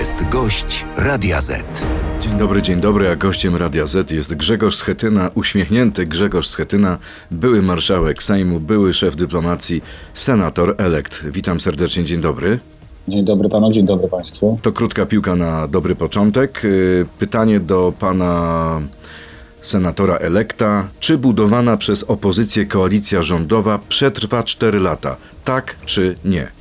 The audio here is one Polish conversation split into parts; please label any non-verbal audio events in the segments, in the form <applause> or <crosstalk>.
jest gość Radia Z. Dzień dobry, dzień dobry, a gościem Radia Z jest Grzegorz Schetyna, uśmiechnięty Grzegorz Schetyna, były marszałek Sejmu, były szef dyplomacji, senator elekt. Witam serdecznie, dzień dobry. Dzień dobry panu, dzień dobry państwu. To krótka piłka na dobry początek. Y, Pytanie do pana senatora elekta. Czy budowana przez opozycję koalicja rządowa przetrwa 4 lata? Tak czy nie?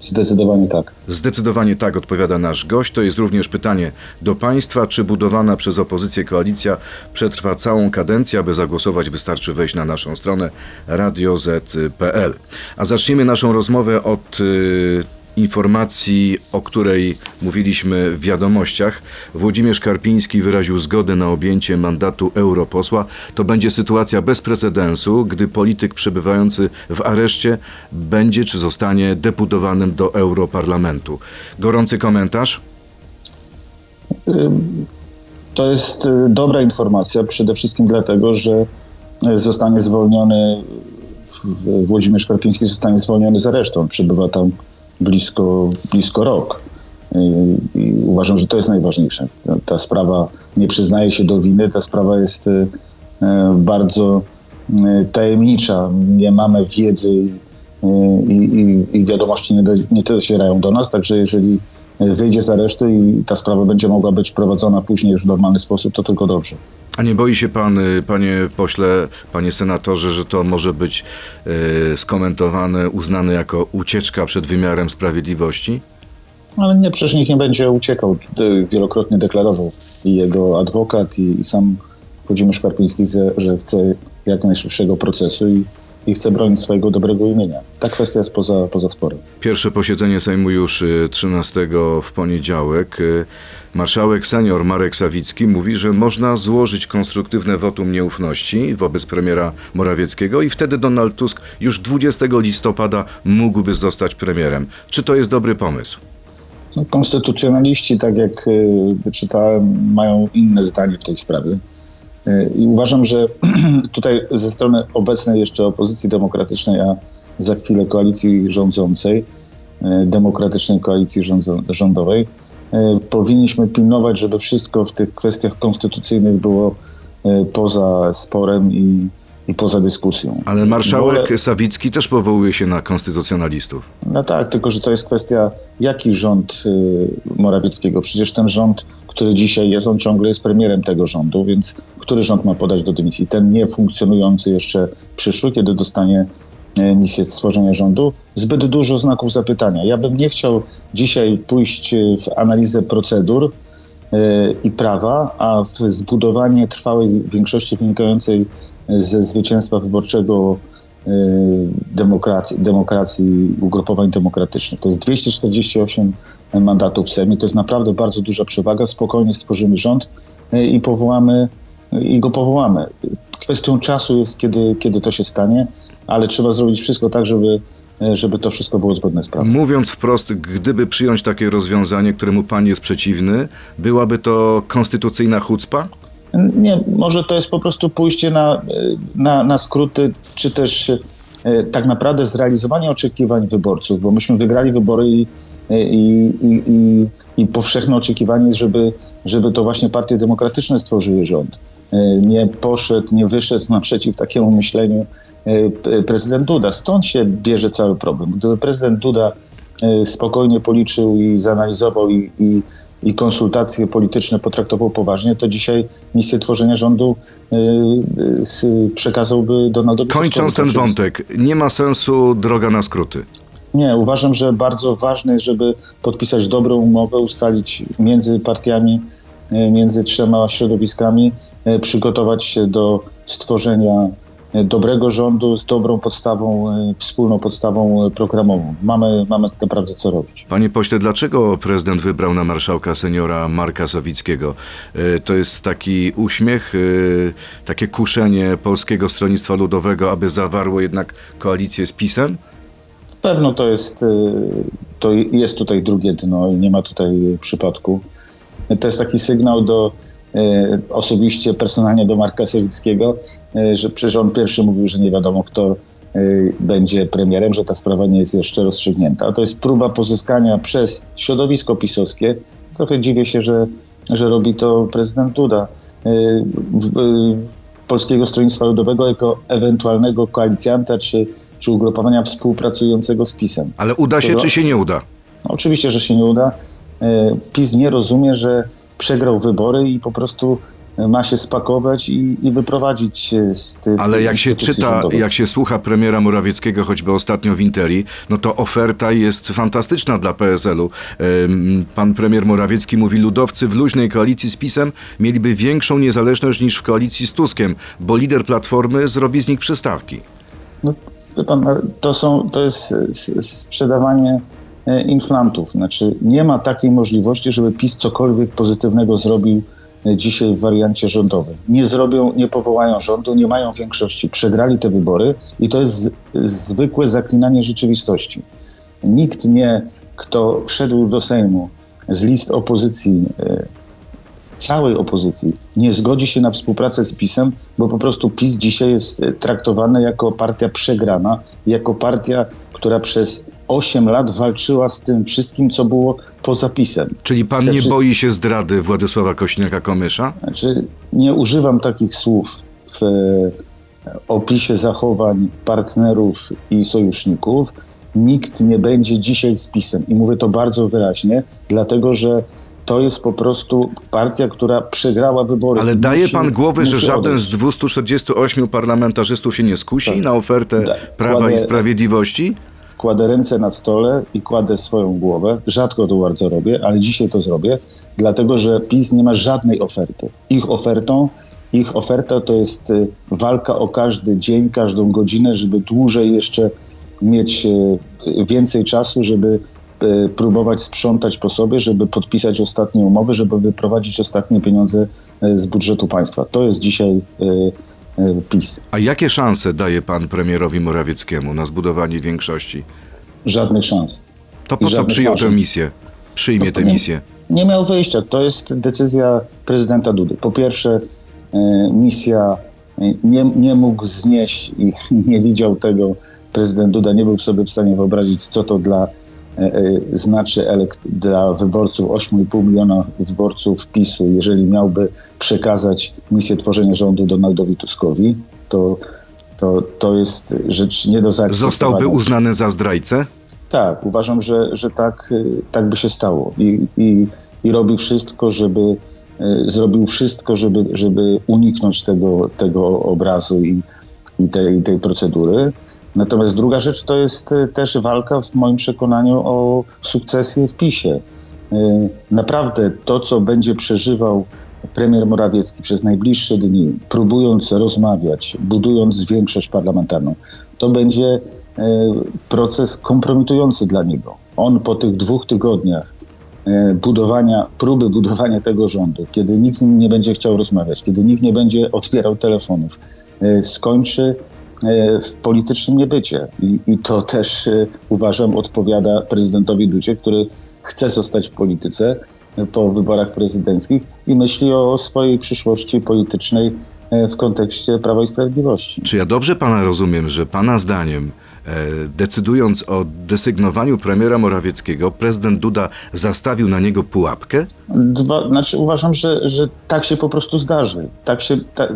Zdecydowanie tak. Zdecydowanie tak, odpowiada nasz gość. To jest również pytanie do państwa, czy budowana przez opozycję koalicja przetrwa całą kadencję, aby zagłosować wystarczy wejść na naszą stronę radioz.pl. A zaczniemy naszą rozmowę od y, informacji, o której mówiliśmy w wiadomościach. Włodzimierz Karpiński wyraził zgodę na objęcie mandatu europosła. To będzie sytuacja bez precedensu, gdy polityk przebywający w areszcie będzie czy zostanie deputowanym do Europarlamentu. Gorący komentarz? To jest y, dobra informacja, przede wszystkim dlatego, że y, zostanie zwolniony, Włodzimierz Karpiński zostanie zwolniony z aresztu. On przebywa tam blisko, blisko rok. I, uważam, że to jest najważniejsze. Ta, ta sprawa nie przyznaje się do winy, ta sprawa jest y, bardzo y, tajemnicza. Nie mamy wiedzy i, i, i, i wiadomości nie, do, nie docierają do nas, także jeżeli wyjdzie z aresztu i ta sprawa będzie mogła być prowadzona później już w normalny sposób, to tylko dobrze. A nie boi się pan, y, panie pośle, panie senatorze, że to może być y, skomentowane, uznane jako ucieczka przed wymiarem sprawiedliwości? Ale nie, przecież nikt nie będzie uciekał. Y, Wielokrotnie deklarował i jego adwokat, i, i sam Włodzimierz Karpiński, że- że chce jak najszybszego procesu i, i chce bronić swojego dobrego imienia. Ta kwestia jest poza, poza sporem. Pierwsze posiedzenie Sejmu już y, 13 w poniedziałek. Y, Marszałek senior Marek Sawicki mówi, że można złożyć konstruktywne wotum nieufności wobec premiera Morawieckiego i wtedy Donald Tusk już 20 listopada mógłby zostać premierem. Czy to jest dobry pomysł? No, konstytucjonaliści, tak jak y, wyczytałem, mają inne zdanie w tej sprawie. Y, I uważam, że <clears throat> tutaj ze strony obecnej jeszcze opozycji demokratycznej, a za chwilę koalicji rządzącej, y, demokratycznej koalicji rządowej, y, powinniśmy pilnować, żeby wszystko w tych kwestiach konstytucyjnych było poza sporem i, i poza dyskusją. Ale marszałek Wolę- Sawicki też powołuje się na konstytucjonalistów. no tak, tylko że to jest kwestia, jaki rząd Morawieckiego. Przecież ten rząd, który dzisiaj jest, on ciągle jest premierem tego rządu, więc który rząd ma podać do dymisji? Ten nie funkcjonujący jeszcze przyszły, kiedy dostanie y, misję stworzenia rządu? Zbyt dużo znaków zapytania. Ja bym nie chciał dzisiaj pójść y, w analizę procedur y, i prawa, a w zbudowanie trwałej większości wynikającej ze zwycięstwa wyborczego demokracji, demokracji ugrupowań demokratycznych. To jest 248 mandatów w Sejmie. To jest naprawdę bardzo duża przewaga. Spokojnie stworzymy rząd y, i powołamy i go powołamy. Kwestią czasu jest, kiedy, kiedy to się stanie, ale trzeba zrobić wszystko tak, żeby, y, żeby to wszystko było zgodne z prawem. Mówiąc wprost, gdyby przyjąć takie rozwiązanie, któremu pan jest przeciwny, byłaby to konstytucyjna chucpa? Nie, może to jest po prostu pójście na, na, na skróty, czy też e, tak naprawdę zrealizowanie oczekiwań wyborców, bo myśmy wygrali wybory i, i, i, i, i powszechne oczekiwanie jest, żeby, żeby to właśnie partie demokratyczne stworzyły rząd. E, Nie poszedł, nie wyszedł naprzeciw takiemu myśleniu e, prezydent Duda. Stąd się bierze cały problem. Gdyby prezydent Duda e, spokojnie policzył i zanalizował i, i, i konsultacje polityczne potraktował poważnie, to dzisiaj misję tworzenia rządu y, y, przekazałby Donaldowi Kończąc ten wątek, nie ma sensu droga na skróty. Nie, uważam, że bardzo ważne jest, żeby podpisać dobrą umowę, ustalić między partiami, y, między trzema środowiskami, y, przygotować się do stworzenia y, dobrego rządu z dobrą podstawą, wspólną podstawą programową. Mamy, mamy naprawdę co robić. Panie pośle, dlaczego prezydent wybrał na marszałka seniora Marka Sawickiego? To jest taki uśmiech, takie kuszenie Polskiego Stronnictwa Ludowego, aby zawarło jednak koalicję z PiSem? Pewno to jest, y, to jest tutaj drugie dno i nie ma tutaj przypadku. To jest taki sygnał do y, osobiście, personalnie do Marka Sawickiego, y, że przecież on pierwszy mówił, że nie wiadomo kto y, będzie premierem, że ta sprawa nie jest jeszcze rozstrzygnięta. A to jest próba pozyskania przez środowisko pisowskie trochę dziwię się, że, że robi to prezydent Duda. Y, y, Polskiego Stronnictwa Ludowego jako ewentualnego koalicjanta czy, czy ugrupowania współpracującego z PiSem. Ale uda się, czy się nie uda? No, oczywiście, że się nie uda. E, PiS nie rozumie, że przegrał wybory i po prostu e, ma się spakować i, i wyprowadzić się z tych Ale jak się czyta, rządowych. jak się słucha premiera Morawieckiego, choćby ostatnio w Interi, no to oferta jest fantastyczna dla PSL-u. Ym, Pan premier Morawiecki mówi, ludowcy w luźnej koalicji z PiSem mieliby większą niezależność niż w koalicji z Tuskiem, bo lider Platformy zrobi z nich przystawki. No, pan, to, są, to jest sprzedawanie e, inflantów. Znaczy, nie ma takiej możliwości, żeby PiS cokolwiek pozytywnego zrobił e, dzisiaj w wariancie rządowym. Nie zrobią, nie powołają rządu, nie mają większości. Przegrali te wybory i to jest zwykłe zaklinanie rzeczywistości. Nikt nie, kto wszedł do Sejmu z list opozycji, e, całej opozycji, nie zgodzi się na współpracę z PiSem, bo po prostu PiS dzisiaj jest e, traktowany jako partia przegrana, jako partia, która przez 8 lat walczyła z tym wszystkim, co było poza PiSem. Czyli pan Ze nie wszystkim- boi się zdrady Władysława Kośniaka-Komysza? Znaczy, nie używam takich słów w e, opisie zachowań partnerów i sojuszników. Nikt nie będzie dzisiaj z PiSem. I mówię to bardzo wyraźnie, dlatego że to jest po prostu partia, która przegrała wybory. Ale I daje musi- pan głowy, że żaden odejść. z 248 parlamentarzystów się nie skusi Tak. na ofertę Da- Prawa i kładę- Sprawiedliwości? kładę ręce na stole i kładę swoją głowę. Rzadko to bardzo robię, ale dzisiaj to zrobię, dlatego że PiS nie ma żadnej oferty. Ich ofertą, ich oferta to jest y, walka o każdy dzień, każdą godzinę, żeby dłużej jeszcze mieć y, więcej czasu, żeby próbować sprzątać po sobie, żeby podpisać ostatnie umowy, żeby wyprowadzić ostatnie pieniądze y, z budżetu państwa. To jest dzisiaj y, PiS. A jakie szanse daje pan premierowi Morawieckiemu na zbudowanie większości? Żadnych szans. To po I co przyjął tę misję? Przyjmie tę nie- misję. Nie miał wyjścia. To jest decyzja prezydenta Dudy. Po pierwsze, e, misja e, nie, nie mógł znieść i <laughs> nie widział tego. Prezydent Duda nie był sobie w stanie wyobrazić, co to dla e, e, znaczy elekt- dla wyborców, 8,5 miliona wyborców PiSu, jeżeli miałby przekazać misję tworzenia rządu Donaldowi Tuskowi, to, to, to jest rzecz nie do zaakceptowania. Zostałby uznany za zdrajcę? Tak, uważam, że, że tak, y, tak by się stało. I, i, i robi wszystko, żeby zrobił wszystko, żeby, żeby uniknąć tego, tego obrazu i, i, tej, i tej procedury. Natomiast druga rzecz to jest y, też walka w moim przekonaniu o sukcesję w PiSie. Y, Naprawdę to, co będzie przeżywał premier Morawiecki przez najbliższe dni, próbując rozmawiać, budując większość parlamentarną, to będzie e, proces kompromitujący dla niego. On po tych dwóch tygodniach budowania, próby budowania tego rządu, kiedy nikt z nim nie będzie chciał rozmawiać, kiedy nikt nie będzie otwierał telefonów, skończy w politycznym niebycie. I, i to też e, uważam odpowiada prezydentowi Dudzie, który chce zostać w polityce e, po wyborach prezydenckich i myśli o swojej przyszłości politycznej e, w kontekście Prawa i Sprawiedliwości. Czy ja dobrze pana rozumiem, że pana zdaniem, e, decydując o desygnowaniu premiera Morawieckiego, prezydent Duda zastawił na niego pułapkę? Dwa, znaczy uważam, że, że tak się po prostu zdarzy. Tak się, ta,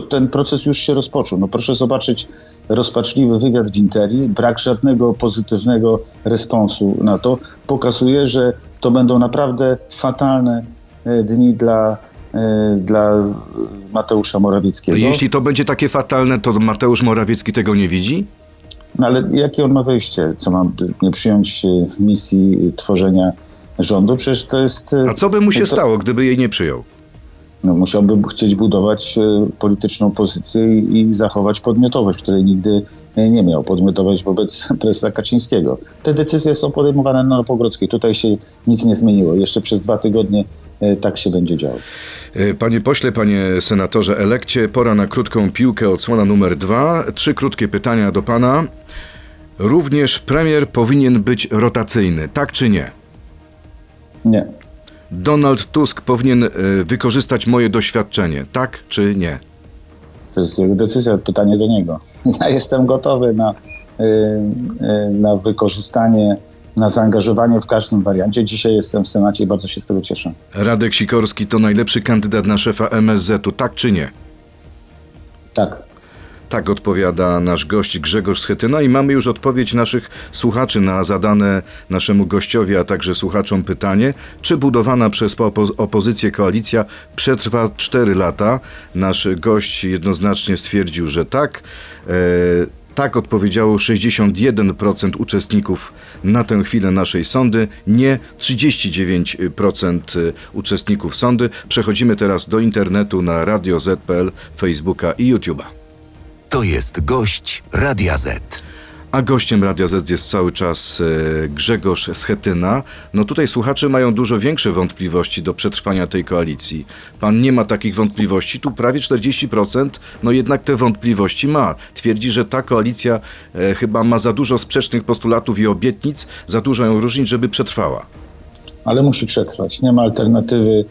to, ten proces już się rozpoczął. No proszę zobaczyć rozpaczliwy wywiad w Interi, brak żadnego pozytywnego responsu na to, pokazuje, że to będą naprawdę fatalne e, dni dla, e, dla Mateusza Morawieckiego. Jeśli to będzie takie fatalne, to Mateusz Morawiecki tego nie widzi? No ale jakie on ma wyjście? Co mam nie przyjąć e, misji tworzenia rządu? Przecież to jest... A co by mu się to- stało, gdyby jej nie przyjął? No, musiałby chcieć budować e, polityczną pozycję i, zachować podmiotowość, której nigdy e, nie miał. Podmiotowość wobec <laughs> prezesa Kaczyńskiego. Te decyzje są podejmowane na Nowogrodzkiej. Tutaj się nic nie zmieniło. Jeszcze przez dwa tygodnie e, tak się będzie działo. Panie pośle, panie senatorze elekcie, pora na krótką piłkę, odsłona numer dwa. Trzy krótkie pytania do pana. Również premier powinien być rotacyjny, tak czy nie? Nie. Donald Tusk powinien e, wykorzystać moje doświadczenie, tak czy nie? To jest jego decyzja, pytanie do niego. <laughs> Ja jestem gotowy na, y, y, na wykorzystanie na zaangażowanie w każdym wariancie. Dzisiaj jestem w Senacie i bardzo się z tego cieszę. Radek Sikorski to najlepszy kandydat na szefa MSZ-u, tak czy nie? Tak. Tak odpowiada nasz gość Grzegorz Schetyna i mamy już odpowiedź naszych słuchaczy na zadane naszemu gościowi, a także słuchaczom pytanie, czy budowana przez opo- opozycję koalicja przetrwa 4 lata. Nasz gość jednoznacznie stwierdził, że tak. E, tak odpowiedziało 61% uczestników na tę chwilę naszej sądy, nie 39% uczestników sądy. Przechodzimy teraz do internetu na Radio Z.pl, Facebooka i YouTube'a. To jest gość Radia Z. A gościem Radia Z jest cały czas e, Grzegorz Schetyna. No tutaj słuchacze mają dużo większe wątpliwości do przetrwania tej koalicji. Pan nie ma takich wątpliwości, tu prawie 40%, no jednak te wątpliwości ma. Twierdzi, że ta koalicja e, chyba ma za dużo sprzecznych postulatów i obietnic, za dużo ją różnic, żeby przetrwała. Ale musi przetrwać. Nie ma alternatywy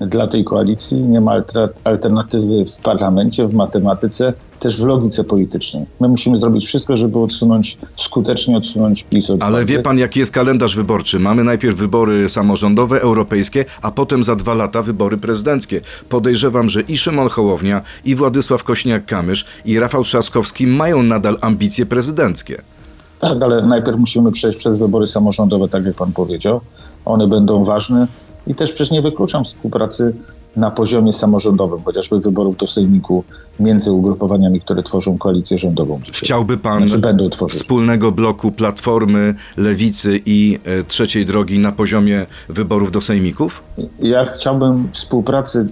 dla tej koalicji, nie ma alter- alternatywy w parlamencie, w matematyce, też w logice politycznej. My musimy zrobić wszystko, żeby odsunąć, skutecznie odsunąć PiS od Ale wie pan, jaki jest kalendarz wyborczy? Mamy najpierw wybory samorządowe, europejskie, a potem za dwa lata wybory prezydenckie. Podejrzewam, że i Szymon Hołownia, i Władysław Kośniak-Kamysz, i Rafał Trzaskowski mają nadal ambicje prezydenckie. Tak, ale najpierw musimy przejść przez wybory samorządowe, tak jak pan powiedział. One będą ważne i też przecież nie wykluczam współpracy na poziomie samorządowym, chociażby wyborów do Sejmiku między ugrupowaniami, które tworzą koalicję rządową. Chciałby pan Znaczy wspólnego bloku Platformy, Lewicy i e, Trzeciej Drogi na poziomie wyborów do sejmików? Ja chciałbym współpracy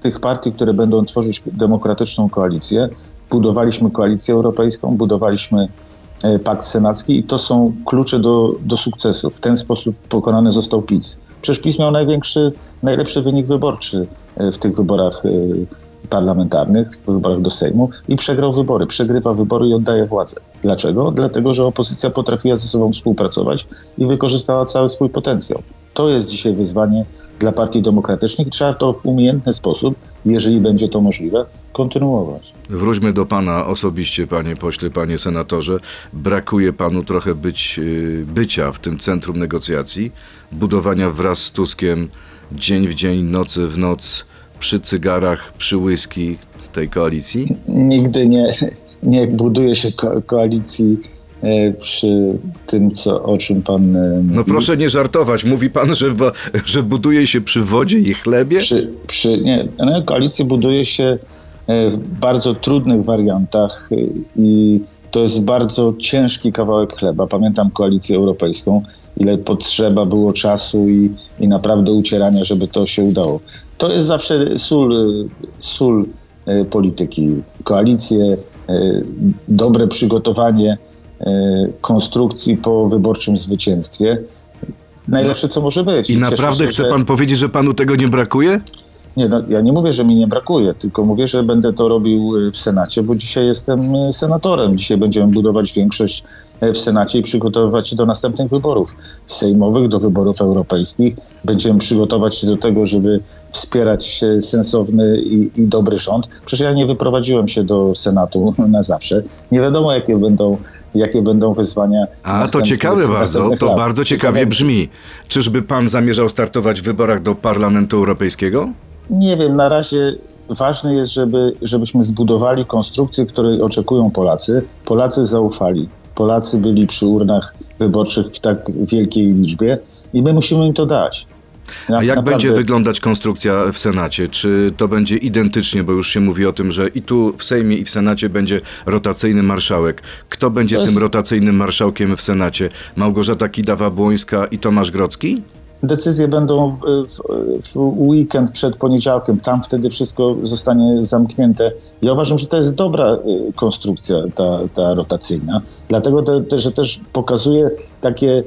tych partii, które będą tworzyć demokratyczną koalicję. Budowaliśmy koalicję europejską, budowaliśmy e, pakt senacki i to są klucze do, do sukcesu. W ten sposób pokonany został PiS. Przecież PiS miał największy, najlepszy wynik wyborczy e, w tych wyborach e, parlamentarnych, w wyborach do Sejmu i przegrał wybory. Przegrywa wybory i oddaje władzę. Dlaczego? Dlatego, że opozycja potrafiła ze sobą współpracować i wykorzystała cały swój potencjał. To jest dzisiaj wyzwanie dla partii demokratycznych i trzeba to w umiejętny sposób, jeżeli będzie to możliwe, kontynuować. Wróćmy do pana osobiście, panie pośle, panie senatorze. Brakuje panu trochę być, y, bycia w tym centrum negocjacji, budowania wraz z Tuskiem dzień w dzień, nocy w noc, przy cygarach, przy whisky tej koalicji? Nigdy nie, nie buduje się ko- koalicji przy tym, co, o czym pan e, No mówi. proszę nie żartować. Mówi pan, że, że buduje się przy wodzie i chlebie? Przy, przy, nie, no, koalicję buduje się e, w bardzo trudnych wariantach e, i to jest bardzo ciężki kawałek chleba. Pamiętam koalicję europejską, ile potrzeba było czasu i, i naprawdę ucierania, żeby to się udało. To jest zawsze sól, e, sól e, polityki. Koalicje, e, dobre przygotowanie e, konstrukcji po wyborczym zwycięstwie. Najlepsze, co może być. I Cieszę naprawdę się, chce że- pan powiedzieć, że panu tego nie brakuje? nie, no, ja nie mówię, że mi nie brakuje, tylko mówię, że będę to robił y, w Senacie, bo dzisiaj jestem y, senatorem. Dzisiaj będziemy budować większość w Senacie i przygotowywać się do następnych wyborów sejmowych, do wyborów europejskich. Będziemy przygotować się do tego, żeby wspierać sensowny i, i dobry rząd. Przecież ja nie wyprowadziłem się do Senatu <laughs> na zawsze. Nie wiadomo, jakie będą, jakie będą wyzwania. A to ciekawe bardzo, to lat. bardzo ciekawie brzmi. Czyżby pan zamierzał startować w wyborach do Parlamentu Europejskiego? Nie wiem, na razie ważne jest, żeby, żebyśmy zbudowali konstrukcję, której oczekują Polacy. Polacy zaufali. Polacy byli przy urnach wyborczych w tak wielkiej liczbie i my musimy im to dać. A jak naprawdę- będzie wyglądać konstrukcja w Senacie? Czy to będzie identycznie, bo już się mówi o tym, że i tu w Sejmie, i w Senacie będzie rotacyjny marszałek. Kto będzie jest- tym rotacyjnym marszałkiem w Senacie? Małgorzata Kidawa-Błońska i Tomasz Grodzki? Decyzje będą w, w, weekend przed poniedziałkiem. Tam wtedy wszystko zostanie zamknięte. Ja uważam, że to jest dobra y, konstrukcja ta, ta rotacyjna, dlatego te, te, że też pokazuje takie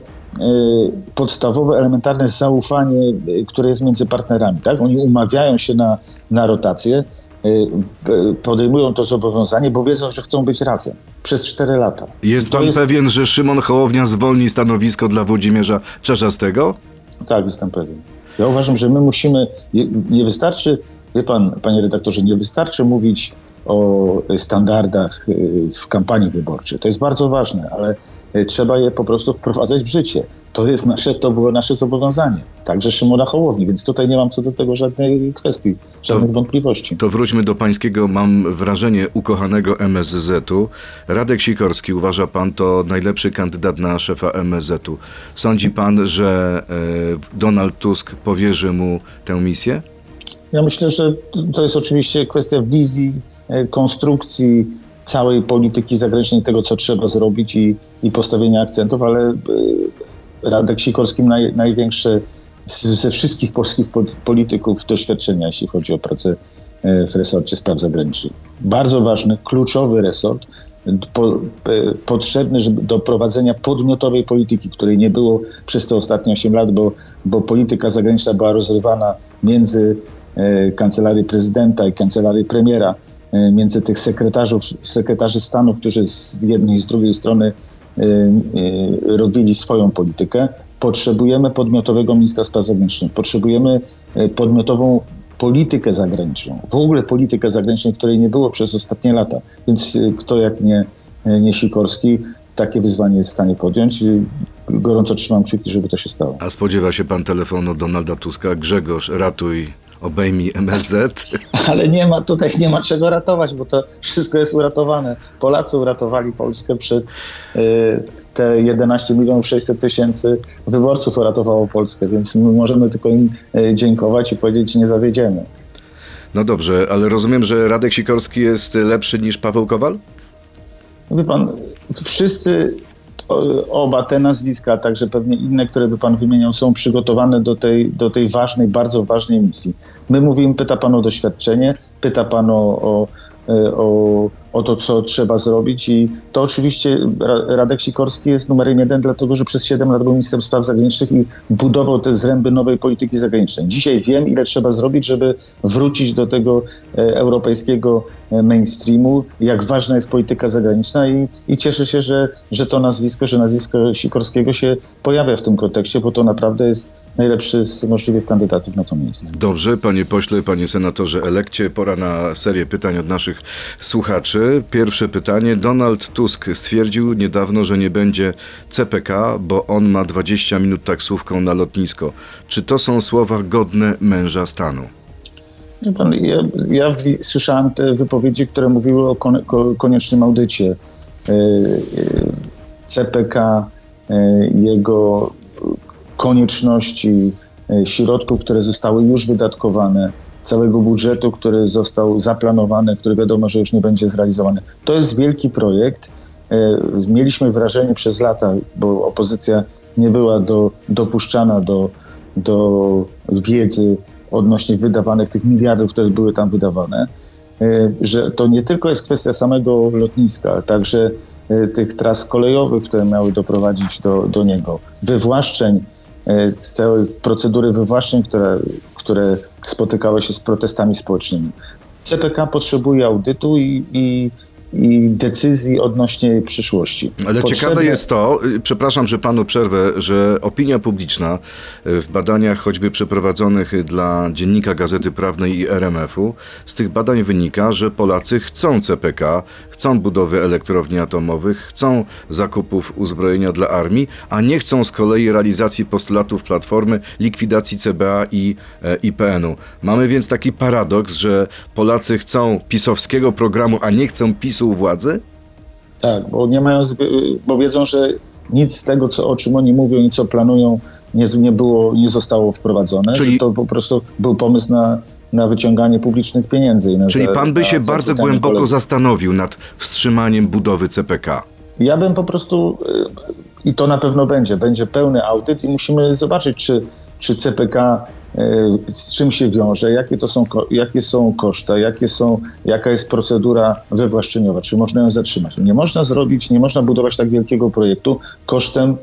podstawowe, elementarne zaufanie, y, które jest między partnerami. Tak? Oni umawiają się na, na rotację, y, y, podejmują to zobowiązanie, bo wiedzą, że chcą być razem przez 4 lata. Jest pan jest- pewien, że Szymon Hołownia zwolni stanowisko dla Włodzimierza Czarzastego? Tak, jestem pewien. Ja uważam, że my musimy, nie- wystarczy, wie pan, panie redaktorze, nie wystarczy mówić o standardach y, w kampanii wyborczej. To jest bardzo ważne, ale y, trzeba je po prostu wprowadzać w życie. To, jest nasze, to było nasze zobowiązanie, także Szymona Hołowni, więc tutaj nie mam co do tego żadnej kwestii, żadnych To- wątpliwości. To wróćmy do pańskiego, mam wrażenie, ukochanego MSZ-u. Radek Sikorski, uważa pan, to najlepszy kandydat na szefa MSZ-u. Sądzi pan, że e, Donald Tusk powierzy mu tę misję? Ja myślę, że to jest oczywiście kwestia wizji, e, konstrukcji całej polityki zagranicznej, tego co trzeba zrobić i, i postawienia akcentów, ale e, Radek Sikorskim naj, największe z- ze wszystkich polskich po- polityków doświadczenia, jeśli chodzi o pracę e, w resorcie spraw zagranicznych. Bardzo ważny, kluczowy resort, po, e, potrzebny do prowadzenia podmiotowej polityki, której nie było przez te ostatnie 8 lat, bo, bo polityka zagraniczna była rozrywana między e, kancelarii prezydenta i kancelarii premiera, między tych sekretarzów, sekretarzy stanu, którzy z jednej i z drugiej strony e, e, robili swoją politykę. Potrzebujemy podmiotowego ministra spraw zagranicznych, potrzebujemy e, podmiotową politykę zagraniczną, w ogóle politykę zagraniczną, której nie było przez ostatnie lata. Więc e, kto jak nie, e, nie Sikorski takie wyzwanie jest w stanie podjąć. Gorąco trzymam kciuki, żeby to się stało. A spodziewa się pan telefonu Donalda Tuska? Grzegorz, ratuj, obejmij MSZ. <laughs> Ale nie ma tutaj nie ma czego ratować, bo to wszystko jest uratowane. Polacy uratowali Polskę przed y, te 11 milionów 600 tysięcy wyborców uratowało Polskę, więc my możemy tylko im y, dziękować i powiedzieć nie zawiedziemy. No dobrze, ale rozumiem, że Radek Sikorski jest lepszy niż Paweł Kowal? Wie pan, wszyscy oba te nazwiska, a także pewnie inne, które by pan wymieniał, są przygotowane do tej, do tej ważnej, bardzo ważnej misji. My mówimy, pyta pan o doświadczenie, pyta pan o, o, o, o to, co trzeba zrobić i to oczywiście Ra- Radek Sikorski jest numerem jeden, dlatego że przez 7 lat był ministrem spraw zagranicznych i budował te zręby nowej polityki zagranicznej. Dzisiaj wiem, ile trzeba zrobić, żeby wrócić do tego e, europejskiego e, mainstreamu, jak ważna jest polityka zagraniczna i, i cieszę się, że, że to nazwisko, że nazwisko Sikorskiego się pojawia w tym kontekście, bo to naprawdę jest najlepszy z możliwych kandydatów na to miejsce. Dobrze, panie pośle, panie senatorze elekcie, pora na serię pytań od naszych słuchaczy. Pierwsze pytanie. Donald Tusk stwierdził niedawno, że nie będzie CPK, bo on ma 20 minut taksówką na lotnisko. Czy to są słowa godne męża stanu? Pan, ja, ja słyszałem te wypowiedzi, które mówiły o kon, ko, koniecznym audycie e, e, CPK, e, jego konieczności, e, środków, które zostały już wydatkowane, całego budżetu, który został zaplanowany, który wiadomo, że już nie będzie zrealizowany. To jest wielki projekt. E, Mieliśmy wrażenie przez lata, bo opozycja nie była do, dopuszczana do, do wiedzy odnośnie wydawanych tych miliardów, które były tam wydawane, e, że to nie tylko jest kwestia samego lotniska, ale także tych tras kolejowych, które miały doprowadzić do, do niego, wywłaszczeń, z całej procedury wywłaszczeń, które, które spotykały się z protestami społecznymi. CPK potrzebuje audytu i, i decyzji odnośnie przyszłości. Ale Potrzebne- ciekawe jest to, y, przepraszam, że panu przerwę, że opinia publiczna y, w badaniach choćby przeprowadzonych dla Dziennika Gazety Prawnej i RMF-u, z tych badań wynika, że Polacy chcą CPK, chcą budowy elektrowni atomowych, chcą zakupów uzbrojenia dla armii, a nie chcą z kolei realizacji postulatów Platformy, likwidacji CBA i e, IPN-u. Mamy więc taki paradoks, że Polacy chcą pisowskiego programu, a nie chcą PiSu u władzy? Tak, bo nie mają, zby- bo wiedzą, że nic z tego, co, o czym oni mówią i co planują, nie, nie było, nie zostało wprowadzone. Czyli- to po prostu był pomysł na, na wyciąganie publicznych pieniędzy. Czyli za- pan by się bardzo głęboko Polaków. zastanowił nad wstrzymaniem budowy CPK. Ja bym po prostu, y, i to na pewno będzie, będzie pełny audyt i musimy zobaczyć, czy, czy CPK y, z czym się wiąże, jakie to są, jakie są koszta, jakie są, jaka jest procedura wywłaszczeniowa, czy można ją zatrzymać. Nie można zrobić, nie można budować tak wielkiego projektu kosztem,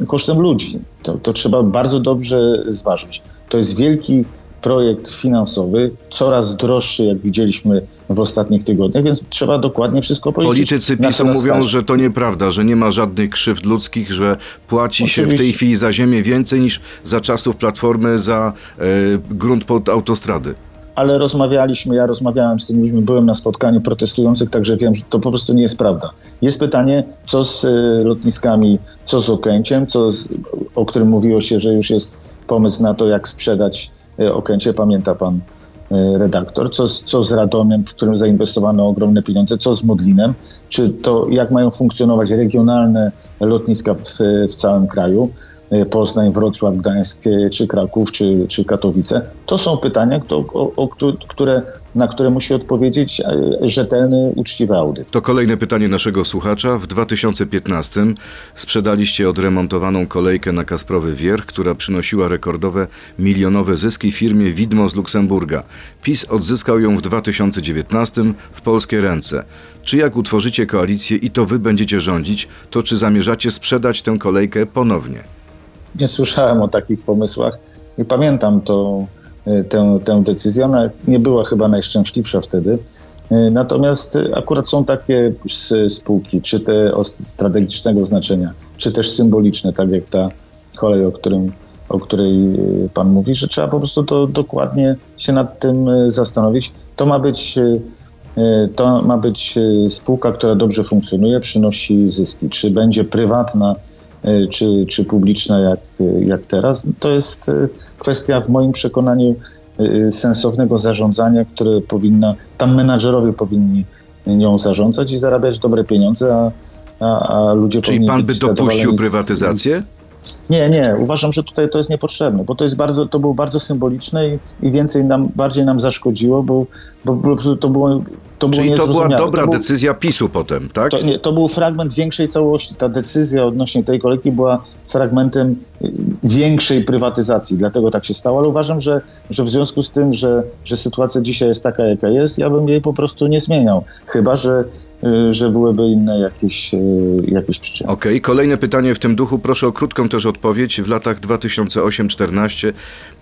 y, kosztem ludzi. To, to trzeba bardzo dobrze zważyć. To jest wielki projekt finansowy, coraz droższy, jak widzieliśmy w ostatnich tygodniach, więc trzeba dokładnie wszystko policzyć. Politycy PiSu mówią, stać. że to nieprawda, że nie ma żadnych krzywd ludzkich, że płaci się w tej Oczywiście. chwili za ziemię więcej niż za czasów Platformy za e, grunt pod autostrady. ale rozmawialiśmy, ja rozmawiałem z tymi ludźmi, byłem na spotkaniu protestujących, także wiem, że to po prostu nie jest prawda. Jest pytanie, co z y, lotniskami, co z Okęciem, co z, o którym mówiło się, że już jest pomysł na to, jak sprzedać Okęcie, pamięta pan y, redaktor, co z, co z Radomiem, w którym zainwestowano ogromne pieniądze, co z Modlinem, czy to jak mają funkcjonować regionalne lotniska w, w całym kraju. E, Poznań, Wrocław, Gdańsk, e, czy Kraków, czy, czy Katowice. To są pytania, o, o, które, na które musi odpowiedzieć e, rzetelny, uczciwy audyt. To kolejne pytanie naszego słuchacza. W 2015 sprzedaliście odremontowaną kolejkę na Kasprowy Wierch, która przynosiła rekordowe milionowe zyski firmie Widmo z Luksemburga. PiS odzyskał ją w 2019 w polskie ręce. Czy jak utworzycie koalicję i to wy będziecie rządzić, to czy zamierzacie sprzedać tę kolejkę ponownie? Nie słyszałem o takich pomysłach i pamiętam to, y, tę, tę decyzję. Ona nie była chyba najszczęśliwsza wtedy. Y, natomiast akurat są takie spółki, czy te o strategicznego znaczenia, czy też symboliczne, tak jak ta kolej, o, którym, o której y, Pan mówi, że trzeba po prostu to dokładnie się nad tym zastanowić. To ma być, to ma być spółka, która dobrze funkcjonuje, przynosi zyski. Czy będzie prywatna, E, czy, czy publiczna jak, jak teraz. To jest e, kwestia w moim przekonaniu sensownego zarządzania, które powinna, tam menadżerowie powinni nią zarządzać i zarabiać dobre pieniądze, a, a, a ludzie Czyli pan by dopuścił prywatyzację? Z, nie, nie. Uważam, że tutaj to jest niepotrzebne, bo to jest bardzo, to było bardzo symboliczne i, i więcej nam, bardziej nam zaszkodziło, bo, bo po prostu to było to Czyli to była dobra to był, decyzja PiSu potem, tak? To, nie, to był fragment większej całości. Ta decyzja odnośnie tej kolejki była fragmentem y, większej prywatyzacji, dlatego tak się stało, ale uważam, że, że w związku z tym, że, że sytuacja dzisiaj jest taka, jaka jest, ja bym jej po prostu nie zmieniał. Chyba, że Y, że byłyby inne jakieś, y, jakieś przyczyny. Okej, okay. kolejne pytanie w tym duchu. Proszę o krótką też odpowiedź. W latach 2008-14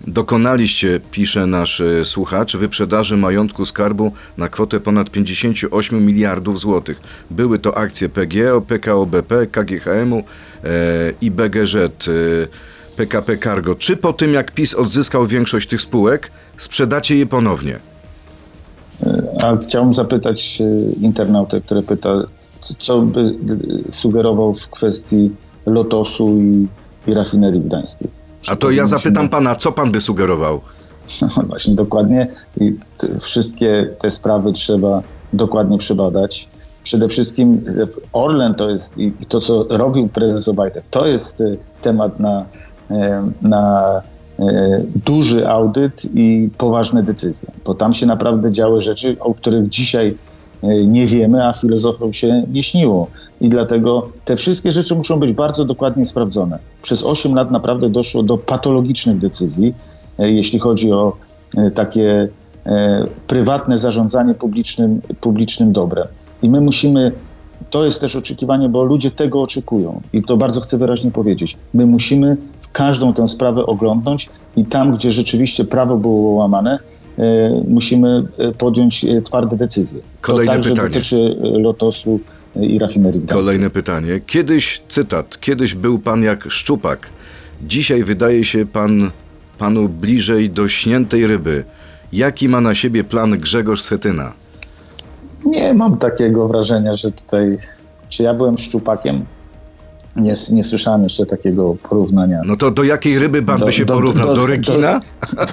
dokonaliście, pisze nasz y, słuchacz, wyprzedaży majątku skarbu na kwotę ponad 58 miliardów złotych. Były to akcje PGO, PKO BP, KGHM-u e, i BGŻ. E, PKP Cargo. Czy po tym, jak PiS odzyskał większość tych spółek, sprzedacie je ponownie? A chciałbym zapytać e, internautę, który pyta, co by sugerował w kwestii Lotosu i, i rafinerii gdańskiej. A to ja zapytam pana, co pan by sugerował? <laughs> No właśnie, dokładnie. I wszystkie te sprawy trzeba dokładnie przebadać. Przede wszystkim e, Orlen to jest i to, co robił prezes Obajtek, to jest e, temat na, na E, duży audyt i poważne decyzje, bo tam się naprawdę działy rzeczy, o których dzisiaj nie wiemy, a filozofom się nie śniło. I dlatego te wszystkie rzeczy muszą być bardzo dokładnie sprawdzone. Przez 8 lat naprawdę doszło do patologicznych decyzji, e, jeśli chodzi o takie prywatne zarządzanie publicznym, publicznym dobrem. I my musimy, to jest też oczekiwanie, bo ludzie tego oczekują i to bardzo chcę wyraźnie powiedzieć. My musimy każdą tę sprawę oglądnąć i tam, gdzie rzeczywiście prawo było łamane, e, musimy e, podjąć e, twarde decyzje. Kolejne to także pytanie. dotyczy Lotosu i rafinerii Gdańskiej. Kolejne pytanie. Kiedyś, cytat, kiedyś był pan jak szczupak. Dzisiaj wydaje się pan panu bliżej do śniętej ryby. Jaki ma na siebie plan Grzegorz Schetyna? Nie mam takiego wrażenia, że tutaj, czy ja byłem szczupakiem, nie, nie słyszałem jeszcze takiego porównania. No to do jakiej ryby pan do, by się do, porównał? Do, do rekina?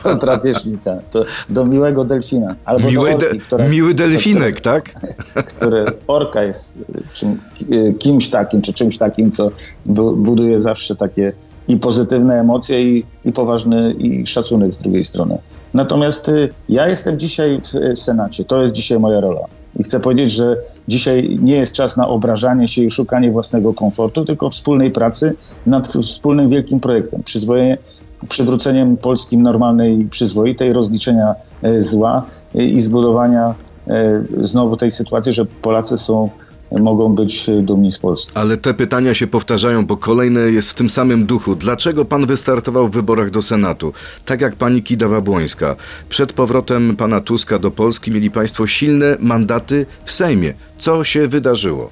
Do, do drapieżnika, do, do miłego delfina. Albo Miły, orki, de, miły delfinek, które, <laughs> tak? Który orka jest czym, kimś takim, czy czymś takim, co buduje zawsze takie i pozytywne emocje, i, i poważny i szacunek z drugiej strony. Natomiast y, ja jestem dzisiaj w, w Senacie, to jest dzisiaj moja rola. I chcę powiedzieć, że dzisiaj nie jest czas na obrażanie się i szukanie własnego komfortu, tylko wspólnej pracy nad wspólnym wielkim projektem. Przyzwolenie, przywróceniem Polskim normalnej, przyzwoitej, rozliczenia e, zła e, i zbudowania e, znowu tej sytuacji, że Polacy są mogą być dumni z Polski. Ale te pytania się powtarzają, bo kolejne jest w tym samym duchu. Dlaczego pan wystartował w wyborach do Senatu? Tak jak pani Kida Wabłońska. Przed powrotem pana Tuska do Polski mieli państwo silne mandaty w Sejmie. Co się wydarzyło?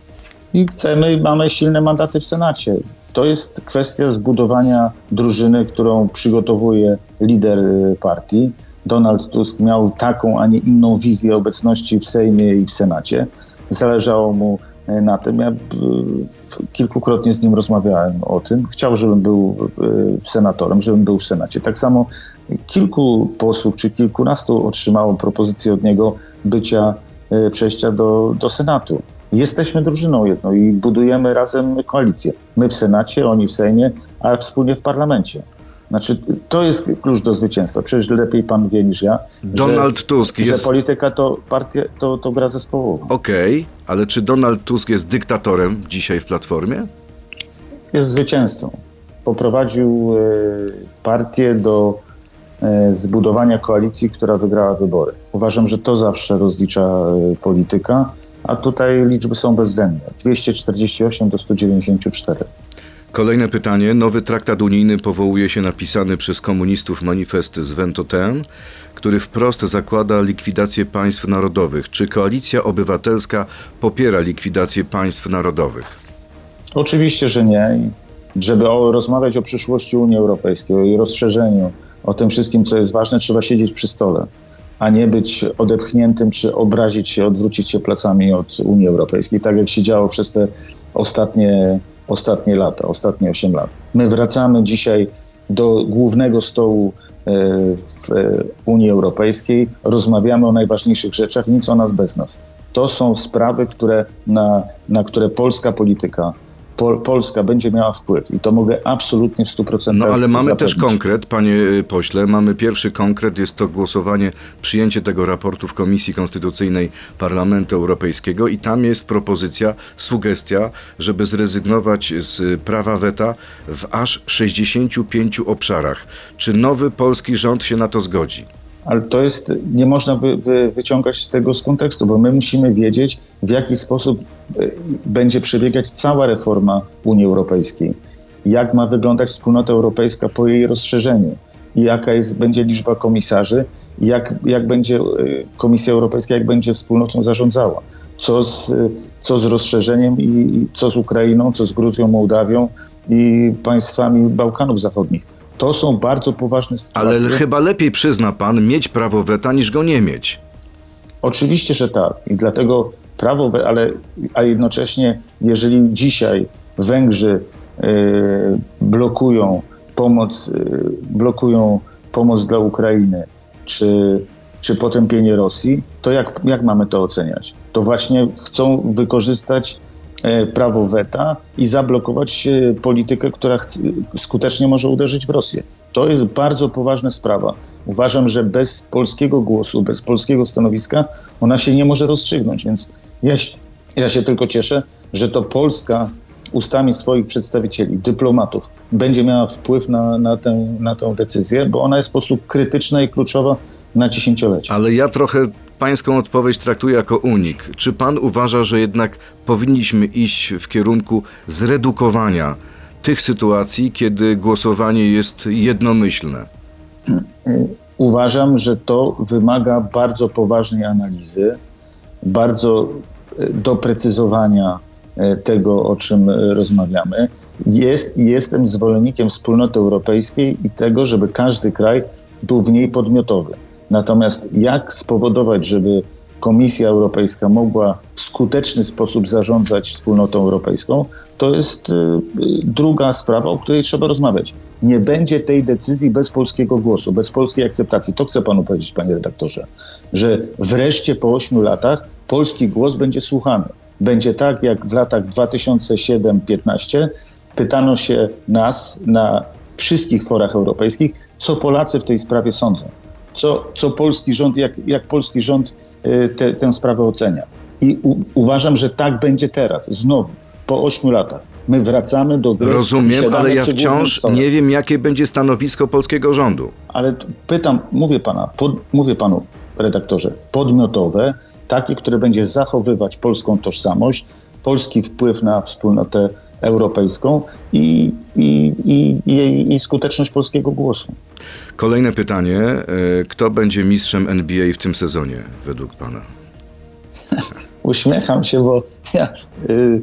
I chcemy, mamy silne mandaty w Senacie. To jest kwestia zbudowania drużyny, którą przygotowuje lider y, partii. Donald Tusk miał taką, a nie inną wizję obecności w Sejmie i w Senacie. Zależało mu e, na tym. Ja kilkukrotnie z nim rozmawiałem o tym. Chciał, żebym był e, senatorem, żebym był w Senacie. Tak samo kilku posłów czy kilkunastu otrzymało propozycję od niego bycia, e, przejścia do, do Senatu. Jesteśmy drużyną jedną i budujemy razem koalicję. My w Senacie, oni w Sejmie, a wspólnie w parlamencie. Znaczy, to jest klucz do zwycięstwa. Przecież lepiej pan wie niż ja. Donald że, Tusk jest. Że polityka to partia, to, to gra zespołowa. Okej, okay, ale czy Donald Tusk jest dyktatorem dzisiaj w platformie? Jest zwycięzcą. Poprowadził e, partię do e, zbudowania koalicji, która wygrała wybory. Uważam, że to zawsze rozlicza e, polityka, a tutaj liczby są bezwzględne. 248 do 194. Kolejne pytanie. Nowy traktat unijny powołuje się na pisany przez komunistów manifest z Ventotene, który wprost zakłada likwidację państw narodowych. Czy koalicja obywatelska popiera likwidację państw narodowych? Oczywiście, że nie. Żeby rozmawiać o przyszłości Unii Europejskiej, o jej rozszerzeniu, o tym wszystkim, co jest ważne, trzeba siedzieć przy stole, a nie być odepchniętym, czy obrazić się, odwrócić się plecami od Unii Europejskiej, tak jak się działo przez te ostatnie ostatnie lata, ostatnie 8 lat. My wracamy dzisiaj do głównego stołu e, w e, Unii Europejskiej, rozmawiamy o najważniejszych rzeczach, nic o nas bez nas. To są sprawy, które, na, na które polska polityka Pol Polska będzie miała wpływ i to mogę absolutnie w 100% No ale mamy zapewnić. też konkret, panie y, pośle, mamy pierwszy konkret, jest to głosowanie, przyjęcie tego raportu w Komisji Konstytucyjnej Parlamentu Europejskiego i tam jest propozycja, sugestia, żeby zrezygnować z prawa weta w aż 65 obszarach. Czy nowy polski rząd się na to zgodzi? Ale to jest, nie można wy, wy, wyciągać z tego z kontekstu, bo my musimy wiedzieć, w jaki sposób e, będzie przebiegać cała reforma Unii Europejskiej. Jak ma wyglądać wspólnota europejska po jej rozszerzeniu jaka jest, będzie liczba komisarzy, jak, jak będzie e, Komisja Europejska, jak będzie wspólnotą zarządzała. Co z, co z rozszerzeniem i co z Ukrainą, co z Gruzją, Mołdawią i państwami Bałkanów Zachodnich to są bardzo poważne sytuacje. Ale chyba lepiej przyzna pan mieć prawo weta niż go nie mieć. Oczywiście, że tak. I dlatego prawo, ale a jednocześnie, jeżeli dzisiaj Węgrzy y, blokują pomoc, y, blokują pomoc dla Ukrainy, czy, czy potępienie Rosji, to jak, jak mamy to oceniać? To właśnie chcą wykorzystać prawo weta i zablokować e, politykę, która skutecznie może uderzyć w Rosję. To jest bardzo poważna sprawa. Uważam, że bez polskiego głosu, bez polskiego stanowiska ona się nie może rozstrzygnąć, więc ja, ja się tylko cieszę, że to Polska ustami swoich przedstawicieli, dyplomatów, będzie miała wpływ na, na, tę, na tę decyzję, bo ona jest w sposób krytyczna i kluczowa na dziesięciolecie. Ale ja trochę pańską odpowiedź traktuję jako unik. Czy pan uważa, że jednak powinniśmy iść w kierunku zredukowania tych sytuacji, kiedy głosowanie jest jednomyślne? Uważam, że to wymaga bardzo poważnej analizy, bardzo e, doprecyzowania e, tego, o czym e, rozmawiamy. Jest, jestem zwolennikiem wspólnoty europejskiej i tego, żeby każdy kraj był w niej podmiotowy. Natomiast jak spowodować, żeby Komisja Europejska mogła w skuteczny sposób zarządzać wspólnotą europejską, to jest y, druga sprawa, o której trzeba rozmawiać. Nie będzie tej decyzji bez polskiego głosu, bez polskiej akceptacji. To chcę panu powiedzieć, panie redaktorze, że wreszcie po ośmiu latach polski głos będzie słuchany. Będzie tak, jak w latach 2007-15 pytano się nas na wszystkich forach europejskich, co Polacy w tej sprawie sądzą co, co polski rząd, jak, jak polski rząd y, te, tę sprawę ocenia. I u, uważam, że tak będzie teraz, znowu, po ośmiu latach. My wracamy do gry. Rozumiem, ale ja wciąż nie wiem, jakie będzie stanowisko polskiego rządu. Ale pytam, mówię pana, pod, mówię panu, redaktorze, podmiotowe, takie, które będzie zachowywać polską tożsamość, polski wpływ na wspólnotę europejską i, i, i, i, skuteczność polskiego głosu. Kolejne pytanie. E, kto będzie mistrzem NBA w tym sezonie, według Pana? <laughs> Uśmiecham się, bo ja, y,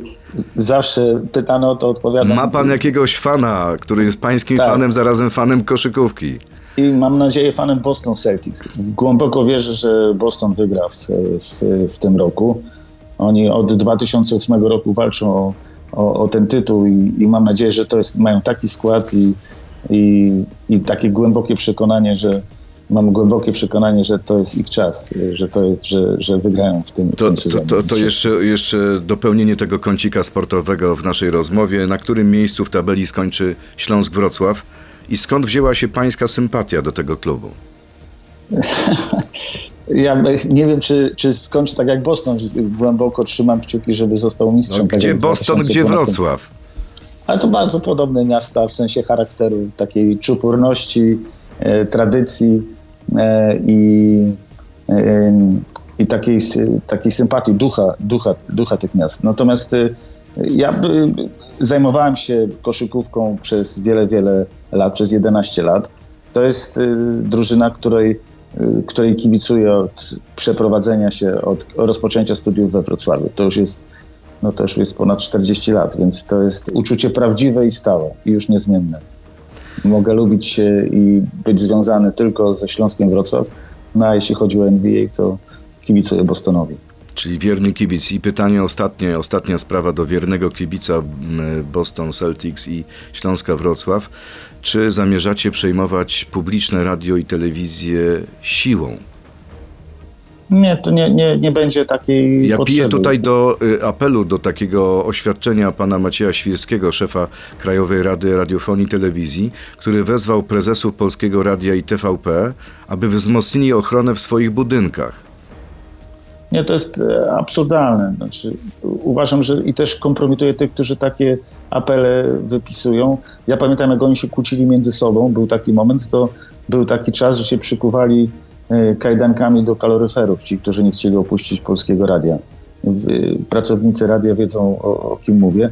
zawsze pytano o to odpowiadam. Ma Pan jakiegoś fana, który jest Pańskim tak. fanem, zarazem fanem koszykówki? I mam nadzieję fanem Boston Celtics. Głęboko wierzę, że Boston wygra w, w, w tym roku. Oni od 2008 roku walczą o, o, o ten tytuł i, i, mam nadzieję, że to jest, mają taki skład i, i, i takie głębokie przekonanie, że mam głębokie przekonanie, że to jest ich czas, że, to jest, że, że wygrają w tym, to, w tym. To, to, to jeszcze, jeszcze dopełnienie tego kącika sportowego w naszej rozmowie. Na którym miejscu w tabeli skończy Śląsk Wrocław? I skąd wzięła się pańska sympatia do tego klubu? <laughs> Ja nie wiem, czy, czy skończy tak jak Boston. Głęboko trzymam kciuki, żeby został mistrzem. No, tak gdzie jak w Boston, gdzie 2012. Wrocław? Ale to bardzo podobne miasta w sensie charakteru, takiej czupurności, e, tradycji e, i, e, i takiej, takiej sympatii, ducha, ducha, ducha tych miast. Natomiast e, ja zajmowałem się koszykówką przez wiele, wiele lat, przez 11 lat. To jest e, drużyna, której, której kibicuję od przeprowadzenia się, od rozpoczęcia studiów we Wrocławiu. To już jest no to już jest ponad 40 lat, więc to jest uczucie prawdziwe i stałe i już niezmienne. Mogę lubić się i być związany tylko ze Śląskiem Wrocław, no a jeśli chodzi o NBA, to kibicuję Bostonowi. Czyli wierny kibic. I pytanie ostatnie, ostatnia sprawa do wiernego kibica Boston Celtics i Śląska Wrocław. Czy zamierzacie przejmować publiczne radio i telewizję siłą? Nie, to nie, nie, nie będzie takiej Ja potrzeby. piję tutaj do y, apelu, do takiego oświadczenia pana Macieja Świrskiego, szefa Krajowej Rady Radiofonii i Telewizji, który wezwał prezesów Polskiego Radia i TVP, aby wzmocnili ochronę w swoich budynkach. Nie, to jest e, absurdalne. Znaczy, uważam, że i też kompromituje tych, którzy takie apele wypisują. Ja pamiętam, jak oni się kłócili między sobą, był taki moment, to był taki czas, że się przykuwali e, kajdankami do kaloryferów, ci, którzy nie chcieli opuścić polskiego radia. W- Pracownicy radia wiedzą, o, o kim mówię.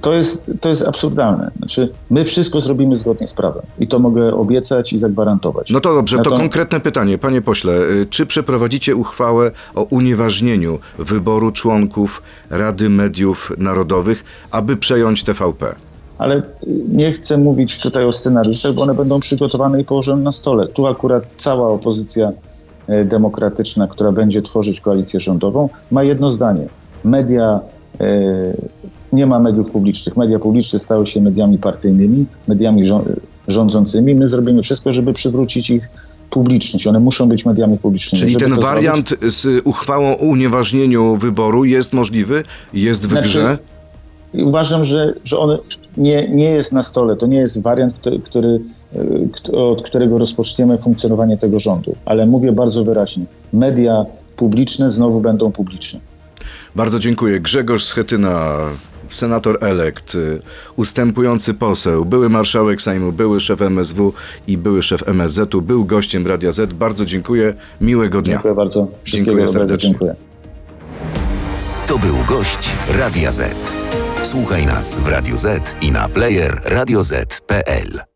To jest, to jest absurdalne. Znaczy, my wszystko zrobimy zgodnie z prawem i to mogę obiecać i zagwarantować. No to dobrze, to Natomiast- konkretne pytanie, panie pośle. y, Czy przeprowadzicie uchwałę o unieważnieniu wyboru członków Rady Mediów Narodowych, aby przejąć TVP? Ale nie chcę mówić tutaj o scenariuszach, bo one będą przygotowane i położone na stole. Tu akurat cała opozycja e, demokratyczna, która będzie tworzyć koalicję rządową, ma jedno zdanie. Media, e, nie ma mediów publicznych. Media publiczne stały się mediami partyjnymi, mediami rządzącymi. My zrobimy wszystko, żeby przywrócić ich publiczność. One muszą być mediami publicznymi. Czyli ten wariant z uchwałą o unieważnieniu wyboru jest możliwy, jest w Znaczy, grze? Uważam, że, że on nie, nie jest na stole. To nie jest wariant, który, który, y, kto- od którego rozpoczniemy funkcjonowanie tego rządu. Ale mówię bardzo wyraźnie: media publiczne znowu będą publiczne. Bardzo dziękuję. Grzegorz Schetyna, senator elekt, y, ustępujący poseł, były marszałek Sejmu, były szef MSW i były szef MSZ-u, był gościem Radia Z. Bardzo dziękuję. Miłego dnia. Dziękuję bardzo. Wszystkiego Dziękuję serdecznie. Dziękuję. To był gość Radia Z. Słuchaj nas w Radio Z i na player radioz.pl.